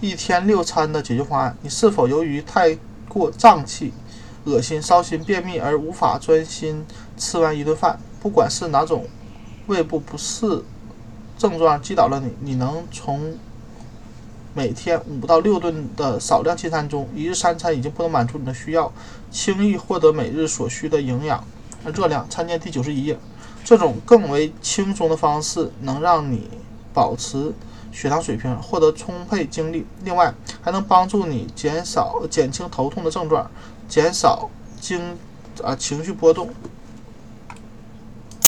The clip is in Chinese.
一天六餐的解决方案。你是否由于太过胀气、恶心、烧心、便秘而无法专心吃完一顿饭？不管是哪种胃部不适症状击倒了你，你能从每天五到六顿的少量进餐中，一日三餐已经不能满足你的需要，轻易获得每日所需的营养、热量。参见第九十一页。这种更为轻松的方式能让你保持血糖水平，获得充沛精力。另外，还能帮助你减少、减轻头痛的症状，减少经啊情绪波动。